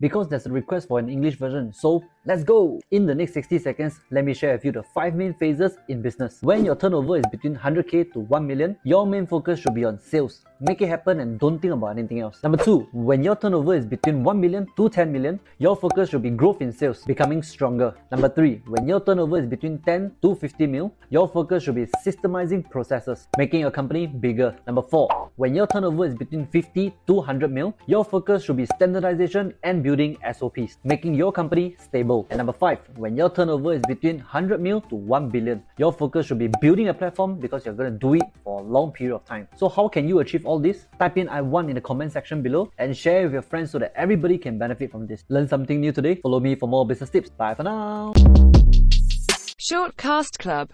because there's a request for an English version. So let's go! In the next 60 seconds, let me share with you the 5 main phases in business. When your turnover is between 100k to 1 million, your main focus should be on sales. Make it happen and don't think about anything else. Number 2, when your turnover is between 1 million to 10 million, your focus should be growth in sales, becoming stronger. Number 3, when your turnover is between 10 to 50 mil, your focus should be systemizing processes, making your company bigger. Number 4, when your turnover is between 50 to 100 mil, your focus should be standardization and building SOPs, making your company stable. And number 5, when your turnover is between 100 mil to 1 billion, your focus should be building a platform because you're going to do it for a long period of time. So how can you achieve all this? Type in I want in the comment section below and share with your friends so that everybody can benefit from this. Learn something new today? Follow me for more business tips. Bye for now. Shortcast Club